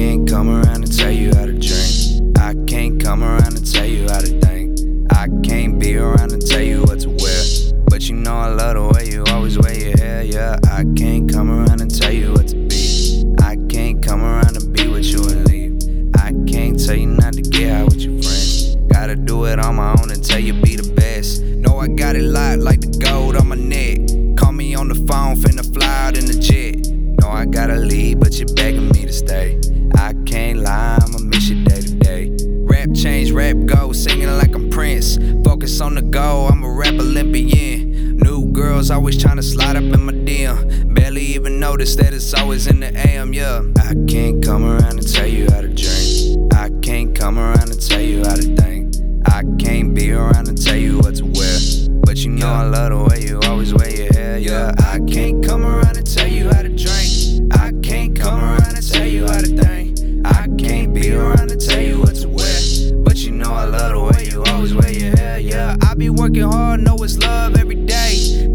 can't come around and tell you how to drink. I can't come around and tell you how to think. I can't be around and tell you what to wear. But you know I love the way you always wear your hair, yeah. I can't come around and tell you what to be. I can't come around and be with you and leave. I can't tell you not to get out with your friends. Gotta do it on my own and tell you be the best. Know I got it locked like the gold on my neck. Call me on the phone, finna fly out in the jet. Know I gotta leave, but you're begging me to stay. Girls always tryna slide up in my DM. Barely even notice that it's always in the AM, yeah. I can't come around and tell you how to drink. I can't come around and tell you how to think. I can't be around and tell you what to wear. But you know I love the way you always wear your hair, yeah. I can't come around and tell you how to drink. I can't come around and tell you how to think. I can't be around and tell you what to wear. But you know I love the way you always wear your hair, yeah. I be working hard, know it's love every day.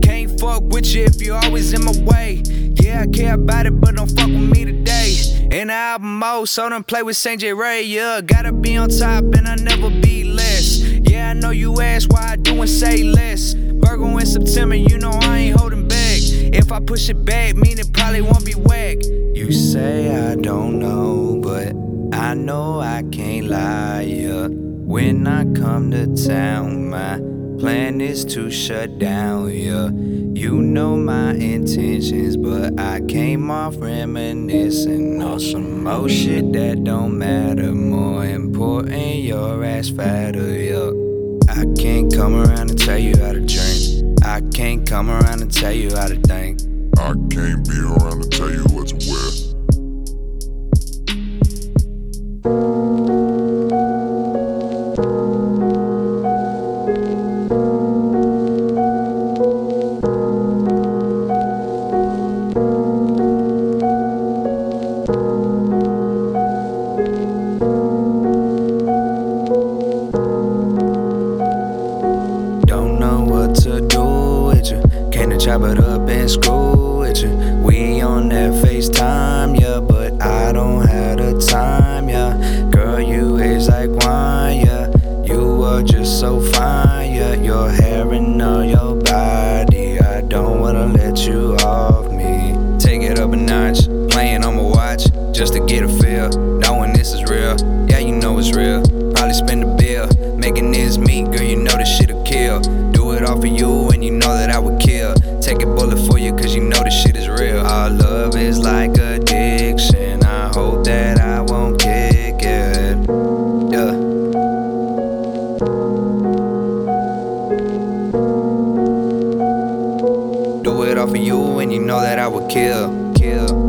With you if you're always in my way. Yeah, I care about it, but don't fuck with me today. In the album mode, so don't play with St. J. Ray, yeah. Gotta be on top and I never be less. Yeah, I know you ask why I do and say less. Virgo in September, you know I ain't holding back. If I push it back, mean it probably won't be whack. You say I don't know, but I know I can't lie, yeah. When I come to town, my plan is to shut down, yeah. You know my intentions, but I came off reminiscing on some more shit that don't matter. More important, your ass fatter, yeah. I can't come around and tell you how to drink. I can't come around and tell you how to think. I can't be around to tell you what to wear. Chop it up and screw with you. We on that FaceTime, yeah, but I don't have the time, Take a bullet for you, cause you know this shit is real. Our love is like addiction. I hope that I won't kick it. Yeah. Do it all for you, and you know that I would kill, kill.